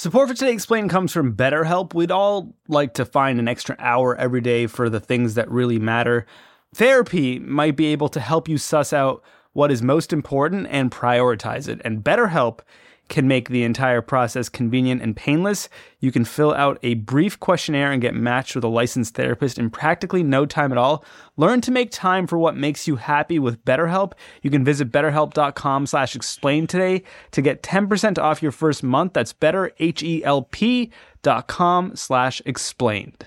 Support for Today Explained comes from BetterHelp. We'd all like to find an extra hour every day for the things that really matter. Therapy might be able to help you suss out what is most important and prioritize it. And BetterHelp can make the entire process convenient and painless. You can fill out a brief questionnaire and get matched with a licensed therapist in practically no time at all. Learn to make time for what makes you happy with BetterHelp. You can visit betterhelp.com slash explain today to get 10% off your first month. That's betterhelp.com slash explained.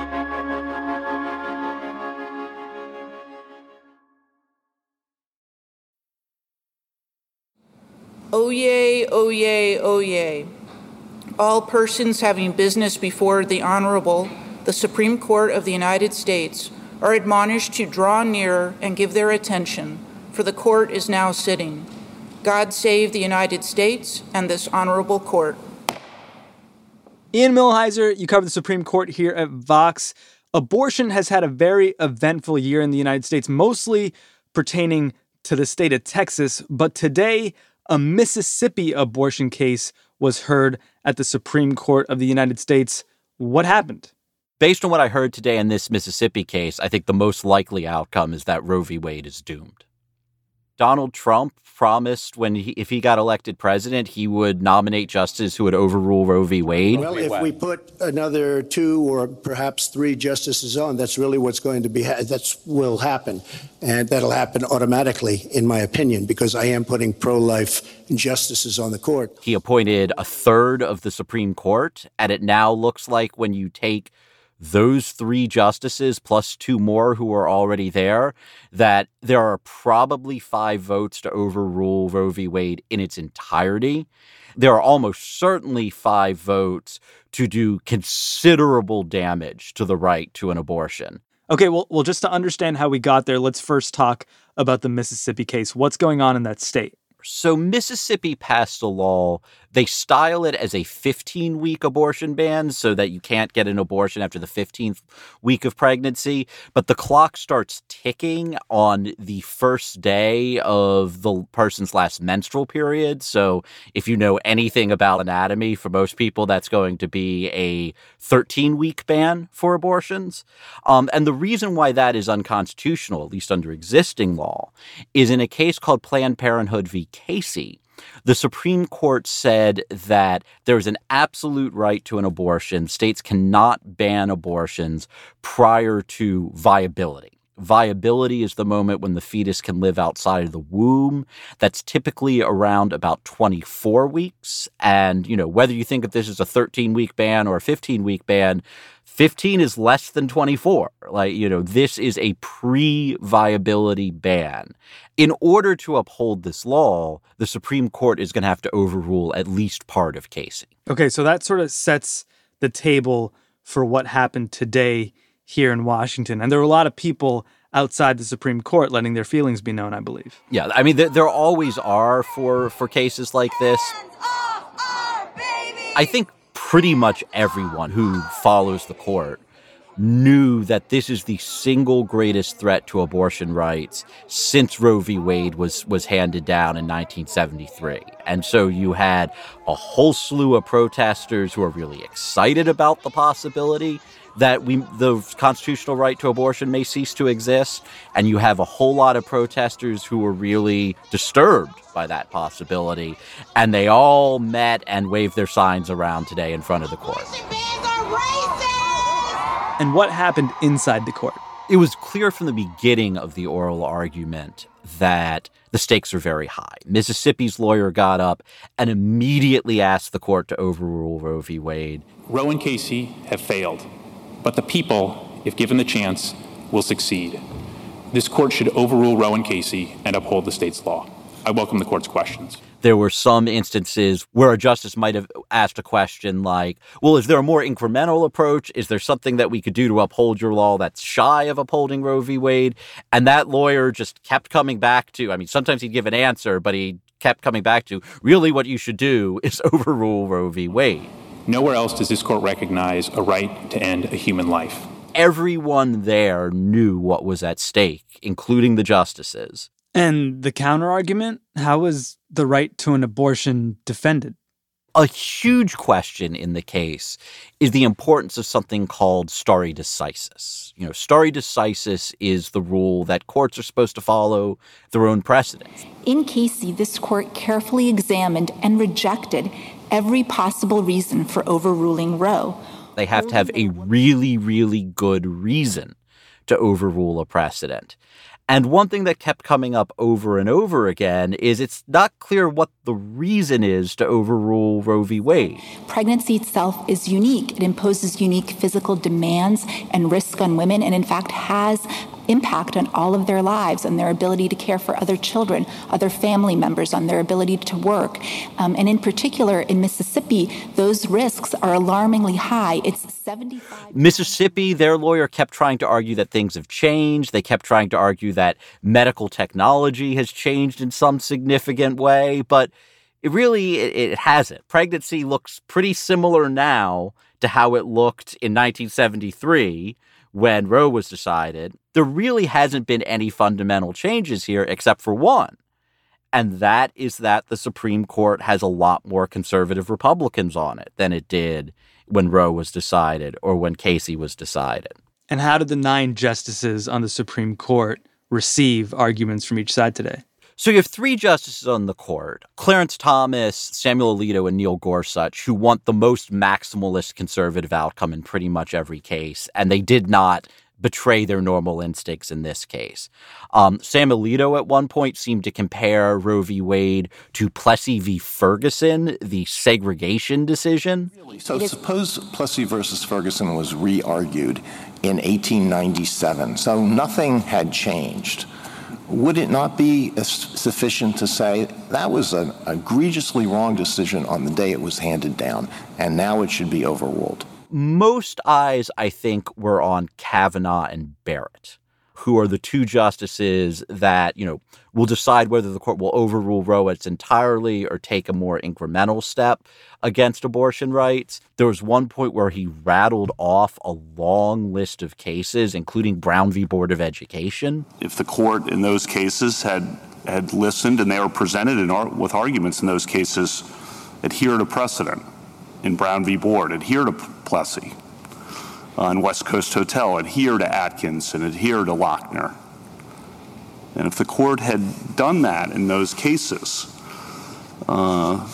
Oyez, oyez, oyez. All persons having business before the Honorable, the Supreme Court of the United States, are admonished to draw near and give their attention, for the court is now sitting. God save the United States and this honorable court. Ian Millhiser, you cover the Supreme Court here at Vox. Abortion has had a very eventful year in the United States, mostly pertaining to the state of Texas. But today, a Mississippi abortion case was heard at the Supreme Court of the United States. What happened? Based on what I heard today in this Mississippi case, I think the most likely outcome is that Roe v. Wade is doomed. Donald Trump promised when he, if he got elected president, he would nominate justices who would overrule Roe v. Wade. Well, if we put another two or perhaps three justices on, that's really what's going to be. Ha- that's will happen, and that'll happen automatically, in my opinion, because I am putting pro-life justices on the court. He appointed a third of the Supreme Court, and it now looks like when you take those three justices plus two more who are already there, that there are probably five votes to overrule Roe v. Wade in its entirety. There are almost certainly five votes to do considerable damage to the right to an abortion. Okay, well, well, just to understand how we got there, let's first talk about the Mississippi case. What's going on in that state? So, Mississippi passed a law. They style it as a 15 week abortion ban so that you can't get an abortion after the 15th week of pregnancy. But the clock starts ticking on the first day of the person's last menstrual period. So, if you know anything about anatomy, for most people, that's going to be a 13 week ban for abortions. Um, and the reason why that is unconstitutional, at least under existing law, is in a case called Planned Parenthood v. Casey, the Supreme Court said that there is an absolute right to an abortion. States cannot ban abortions prior to viability. Viability is the moment when the fetus can live outside of the womb. That's typically around about 24 weeks. And, you know, whether you think of this as a 13 week ban or a 15 week ban, 15 is less than 24. Like, you know, this is a pre viability ban. In order to uphold this law, the Supreme Court is going to have to overrule at least part of Casey. Okay, so that sort of sets the table for what happened today here in Washington. And there were a lot of people outside the Supreme Court letting their feelings be known, I believe. Yeah, I mean, there, there always are for, for cases like this. I think pretty much everyone who follows the court knew that this is the single greatest threat to abortion rights since Roe v. Wade was was handed down in 1973. And so you had a whole slew of protesters who are really excited about the possibility that we the constitutional right to abortion may cease to exist and you have a whole lot of protesters who are really disturbed by that possibility and they all met and waved their signs around today in front of the court and what happened inside the court it was clear from the beginning of the oral argument that the stakes are very high. Mississippi's lawyer got up and immediately asked the court to overrule Roe v. Wade. Roe and Casey have failed. But the people, if given the chance, will succeed. This court should overrule Roe and Casey and uphold the state's law. I welcome the court's questions. There were some instances where a justice might have asked a question like, well, is there a more incremental approach? Is there something that we could do to uphold your law that's shy of upholding Roe v. Wade? And that lawyer just kept coming back to, I mean, sometimes he'd give an answer, but he kept coming back to, really what you should do is overrule Roe v. Wade. Nowhere else does this court recognize a right to end a human life. Everyone there knew what was at stake, including the justices. And the counter argument how was the right to an abortion defended? A huge question in the case is the importance of something called stare decisis. You know, stare decisis is the rule that courts are supposed to follow their own precedents. In Casey, this court carefully examined and rejected every possible reason for overruling Roe. They have to have a really, really good reason to overrule a precedent. And one thing that kept coming up over and over again is it's not clear what the reason is to overrule Roe v. Wade. Pregnancy itself is unique. It imposes unique physical demands and risk on women, and in fact has impact on all of their lives, on their ability to care for other children, other family members, on their ability to work. Um, and in particular, in Mississippi, those risks are alarmingly high. It's 75. Mississippi, their lawyer kept trying to argue that things have changed. They kept trying to argue that medical technology has changed in some significant way, but it really it, it hasn't. Pregnancy looks pretty similar now to how it looked in 1973 when Roe was decided, there really hasn't been any fundamental changes here except for one. And that is that the Supreme Court has a lot more conservative Republicans on it than it did when Roe was decided or when Casey was decided. And how did the nine justices on the Supreme Court receive arguments from each side today? So you have three justices on the court Clarence Thomas, Samuel Alito, and Neil Gorsuch, who want the most maximalist conservative outcome in pretty much every case. And they did not betray their normal instincts in this case. Um, Sam Alito at one point seemed to compare Roe v. Wade to Plessy v. Ferguson, the segregation decision. Really? So suppose Plessy versus Ferguson was re argued in 1897. So nothing had changed would it not be sufficient to say that was an egregiously wrong decision on the day it was handed down, and now it should be overruled? Most eyes, I think, were on Kavanaugh and Barrett who are the two justices that, you know, will decide whether the court will overrule Roe entirely or take a more incremental step against abortion rights. There was one point where he rattled off a long list of cases, including Brown v. Board of Education. If the court in those cases had had listened and they were presented in, with arguments in those cases, adhere to precedent in Brown v. Board, adhere to Plessy, on West Coast Hotel adhere to Adkins and adhere to Lochner. And if the court had done that in those cases, uh,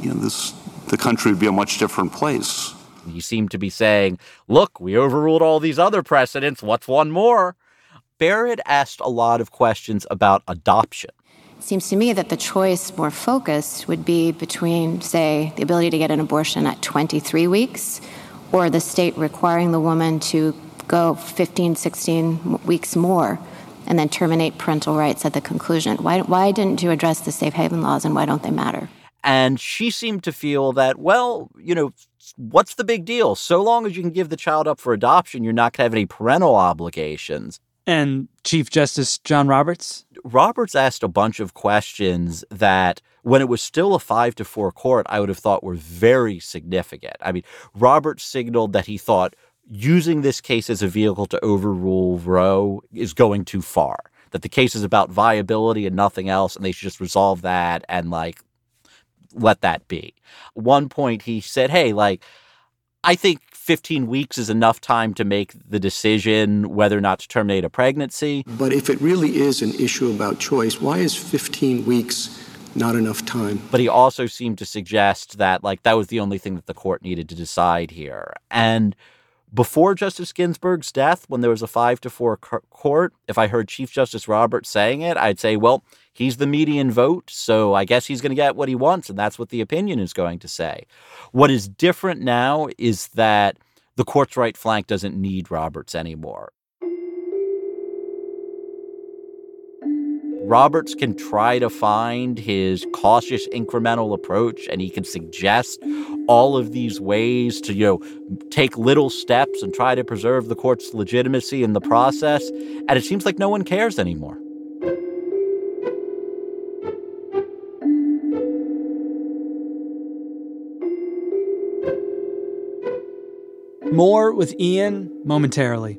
you know, this, the country would be a much different place. You seem to be saying, look, we overruled all these other precedents. What's one more? Barrett asked a lot of questions about adoption. It seems to me that the choice more focused would be between, say, the ability to get an abortion at 23 weeks or the state requiring the woman to go 15, 16 weeks more and then terminate parental rights at the conclusion. Why, why didn't you address the safe haven laws and why don't they matter? And she seemed to feel that, well, you know, what's the big deal? So long as you can give the child up for adoption, you're not going to have any parental obligations. And Chief Justice John Roberts? Roberts asked a bunch of questions that, when it was still a five to four court, I would have thought were very significant. I mean, Roberts signaled that he thought using this case as a vehicle to overrule Roe is going too far. That the case is about viability and nothing else, and they should just resolve that and like let that be. One point he said, "Hey, like." I think 15 weeks is enough time to make the decision whether or not to terminate a pregnancy. But if it really is an issue about choice, why is 15 weeks not enough time? But he also seemed to suggest that like that was the only thing that the court needed to decide here. And before Justice Ginsburg's death, when there was a five to four court, if I heard Chief Justice Roberts saying it, I'd say, well, he's the median vote, so I guess he's going to get what he wants, and that's what the opinion is going to say. What is different now is that the court's right flank doesn't need Roberts anymore. Roberts can try to find his cautious incremental approach and he can suggest all of these ways to, you know, take little steps and try to preserve the court's legitimacy in the process. And it seems like no one cares anymore. More with Ian momentarily.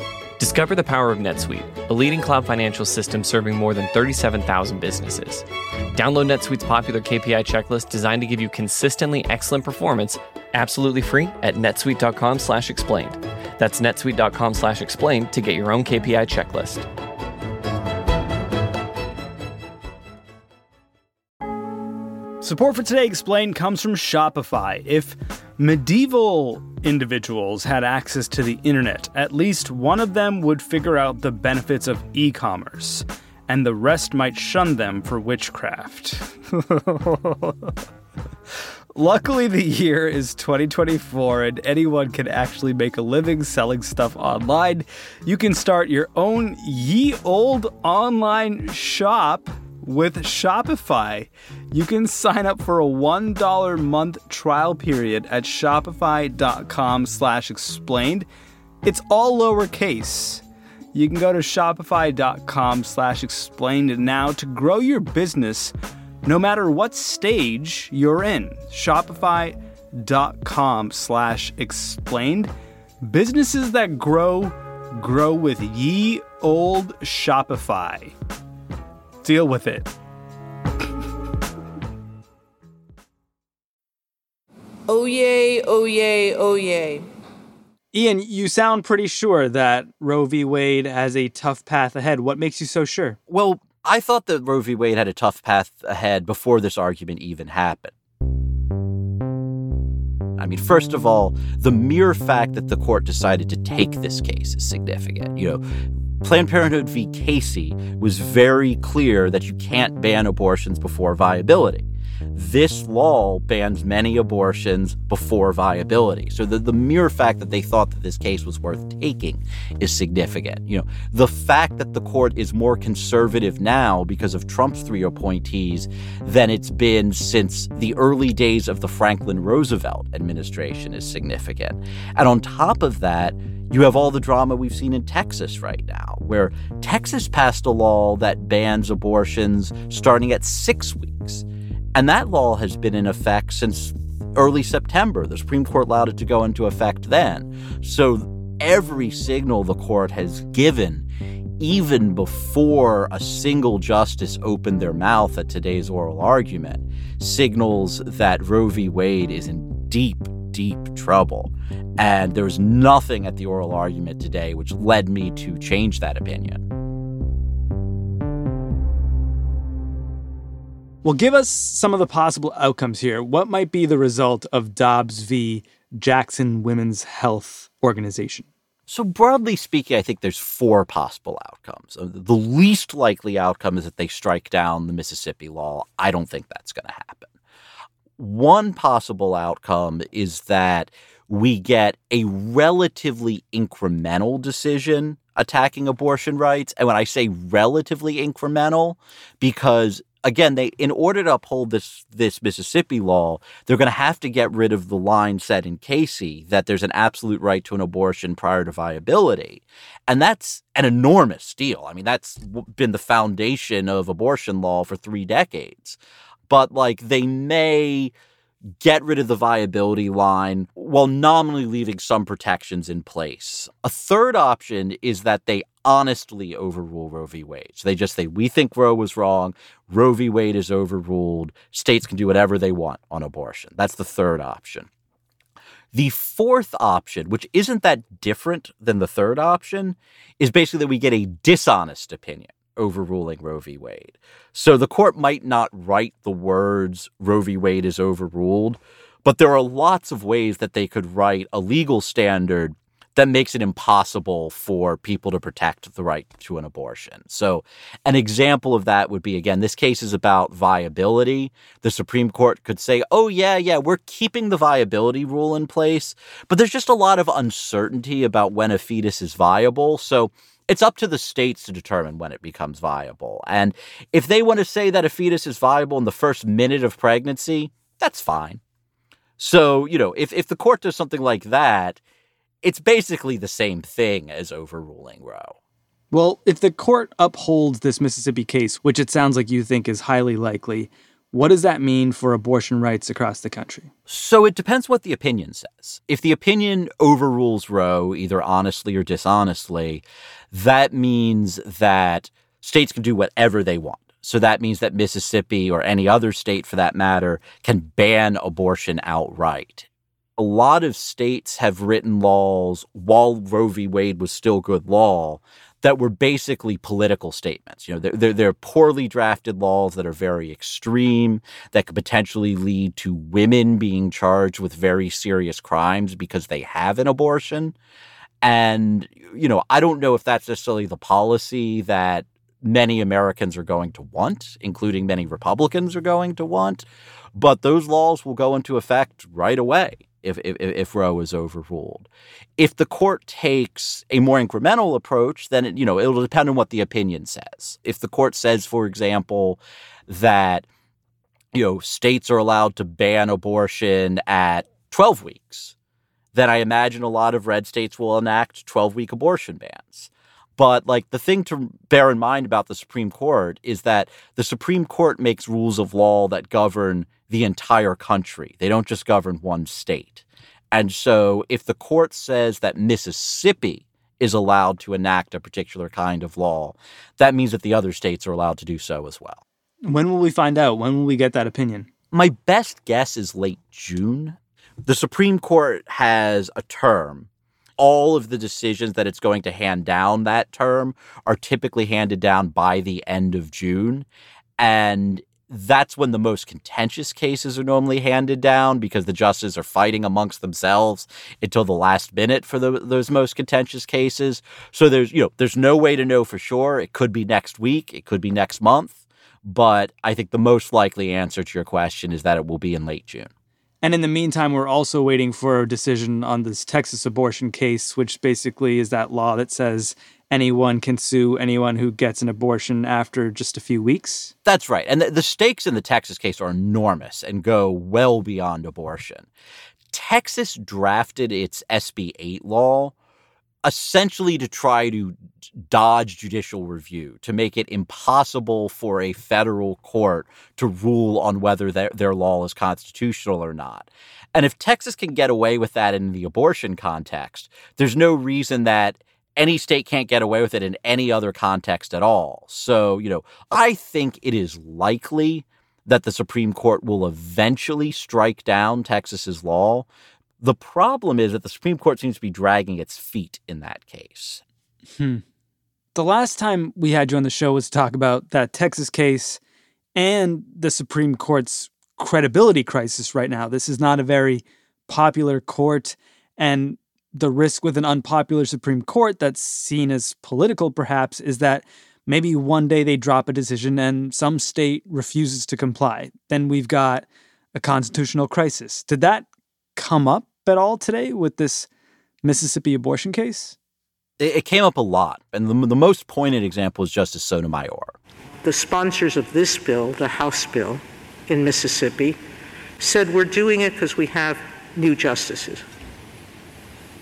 Discover the power of NetSuite, a leading cloud financial system serving more than 37,000 businesses. Download NetSuite's popular KPI checklist designed to give you consistently excellent performance absolutely free at netsuite.com slash explained. That's netsuite.com slash explained to get your own KPI checklist. Support for Today Explained comes from Shopify. If medieval individuals had access to the internet, at least one of them would figure out the benefits of e commerce, and the rest might shun them for witchcraft. Luckily, the year is 2024 and anyone can actually make a living selling stuff online. You can start your own ye old online shop with Shopify. You can sign up for a $1 month trial period at shopify.com slash explained. It's all lowercase. You can go to shopify.com slash explained now to grow your business no matter what stage you're in. Shopify.com slash explained. Businesses that grow, grow with ye old Shopify. Deal with it. Oh yay, oh yay, oh yay. Ian, you sound pretty sure that Roe v. Wade has a tough path ahead. What makes you so sure? Well, I thought that Roe v. Wade had a tough path ahead before this argument even happened. I mean, first of all, the mere fact that the court decided to take this case is significant. You know, Planned Parenthood v. Casey was very clear that you can't ban abortions before viability. This law bans many abortions before viability. So the, the mere fact that they thought that this case was worth taking is significant. You know, the fact that the court is more conservative now because of Trump's three appointees than it's been since the early days of the Franklin Roosevelt administration is significant. And on top of that, you have all the drama we've seen in Texas right now, where Texas passed a law that bans abortions starting at six weeks. And that law has been in effect since early September. The Supreme Court allowed it to go into effect then. So every signal the court has given, even before a single justice opened their mouth at today's oral argument, signals that Roe v. Wade is in deep, deep trouble. And there was nothing at the oral argument today which led me to change that opinion. Well, give us some of the possible outcomes here. What might be the result of Dobbs v. Jackson Women's Health Organization? So, broadly speaking, I think there's four possible outcomes. Uh, the least likely outcome is that they strike down the Mississippi law. I don't think that's going to happen. One possible outcome is that we get a relatively incremental decision attacking abortion rights. And when I say relatively incremental, because again, they in order to uphold this this Mississippi law, they're going to have to get rid of the line set in Casey that there's an absolute right to an abortion prior to viability, and that's an enormous deal. I mean, that's been the foundation of abortion law for three decades. But like, they may get rid of the viability line while nominally leaving some protections in place. A third option is that they honestly overrule Roe v. Wade. So they just say, we think Roe was wrong. Roe v. Wade is overruled. States can do whatever they want on abortion. That's the third option. The fourth option, which isn't that different than the third option, is basically that we get a dishonest opinion overruling Roe v. Wade. So the court might not write the words Roe v. Wade is overruled, but there are lots of ways that they could write a legal standard that makes it impossible for people to protect the right to an abortion. So, an example of that would be again, this case is about viability. The Supreme Court could say, oh, yeah, yeah, we're keeping the viability rule in place, but there's just a lot of uncertainty about when a fetus is viable. So, it's up to the states to determine when it becomes viable. And if they want to say that a fetus is viable in the first minute of pregnancy, that's fine. So, you know, if, if the court does something like that, it's basically the same thing as overruling Roe. Well, if the court upholds this Mississippi case, which it sounds like you think is highly likely, what does that mean for abortion rights across the country? So it depends what the opinion says. If the opinion overrules Roe, either honestly or dishonestly, that means that states can do whatever they want. So that means that Mississippi or any other state for that matter can ban abortion outright. A lot of states have written laws while Roe v. Wade was still good law that were basically political statements. You know, they're, they're, they're, poorly drafted laws that are very extreme, that could potentially lead to women being charged with very serious crimes because they have an abortion. And, you know, I don't know if that's necessarily the policy that many Americans are going to want, including many Republicans are going to want, but those laws will go into effect right away if, if, if Roe is overruled. If the court takes a more incremental approach, then it, you know it'll depend on what the opinion says. If the court says, for example, that you know states are allowed to ban abortion at 12 weeks, then I imagine a lot of red states will enact 12 week abortion bans. But like the thing to bear in mind about the Supreme Court is that the Supreme Court makes rules of law that govern the entire country. They don't just govern one state. And so if the court says that Mississippi is allowed to enact a particular kind of law, that means that the other states are allowed to do so as well. When will we find out? When will we get that opinion? My best guess is late June. The Supreme Court has a term. All of the decisions that it's going to hand down that term are typically handed down by the end of June. And that's when the most contentious cases are normally handed down because the justices are fighting amongst themselves until the last minute for the, those most contentious cases. So there's you know there's no way to know for sure. It could be next week, it could be next month, but I think the most likely answer to your question is that it will be in late June. And in the meantime, we're also waiting for a decision on this Texas abortion case, which basically is that law that says anyone can sue anyone who gets an abortion after just a few weeks. That's right. And the, the, stakes in the Texas case are enormous and go well beyond abortion. Texas drafted its SB 8 law essentially to try to dodge judicial review, to make it impossible for a federal court to rule on whether their, their law is constitutional or not. And if Texas can get away with that in the abortion context, there's no reason that any state can't get away with it in any other context at all. So, you know, I think it is likely that the Supreme Court will eventually strike down Texas's law. The problem is that the Supreme Court seems to be dragging its feet in that case. Hmm. The last time we had you on the show was to talk about that Texas case and the Supreme Court's credibility crisis right now. This is not a very popular court. And the risk with an unpopular Supreme Court that's seen as political, perhaps, is that maybe one day they drop a decision and some state refuses to comply. Then we've got a constitutional crisis. Did that come up at all today with this Mississippi abortion case? It, it came up a lot. And the, the most pointed example is Justice Sotomayor. The sponsors of this bill, the House bill in Mississippi, said we're doing it because we have new justices.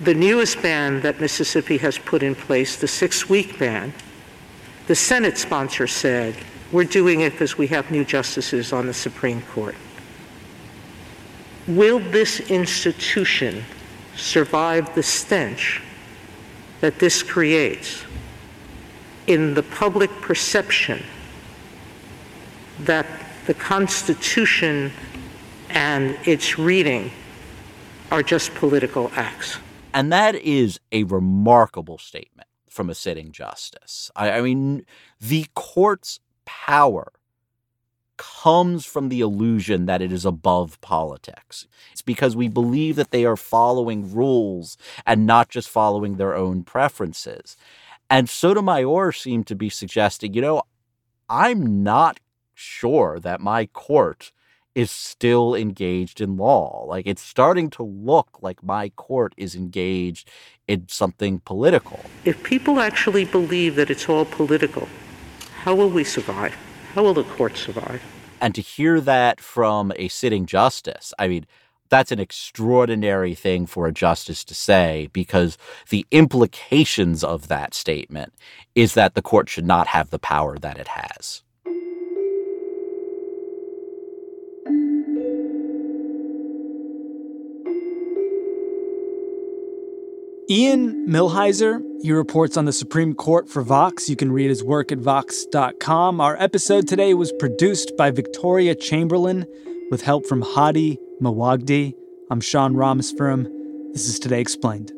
The newest ban that Mississippi has put in place, the six week ban, the Senate sponsor said we're doing it because we have new justices on the Supreme Court. Will this institution survive the stench that this creates in the public perception that the Constitution and its reading are just political acts? And that is a remarkable statement from a sitting justice. I, I mean, the court's power comes from the illusion that it is above politics. It's because we believe that they are following rules and not just following their own preferences. And Sotomayor seemed to be suggesting, you know, I'm not sure that my court is still engaged in law. Like it's starting to look like my court is engaged in something political. If people actually believe that it's all political, how will we survive? How will the court survive? And to hear that from a sitting justice, I mean, that's an extraordinary thing for a justice to say because the implications of that statement is that the court should not have the power that it has. Ian Millhiser, he reports on the Supreme Court for Vox. You can read his work at vox.com. Our episode today was produced by Victoria Chamberlin with help from Hady Mawajdeh. I'm Sean Rameswaram. This is Today Explained.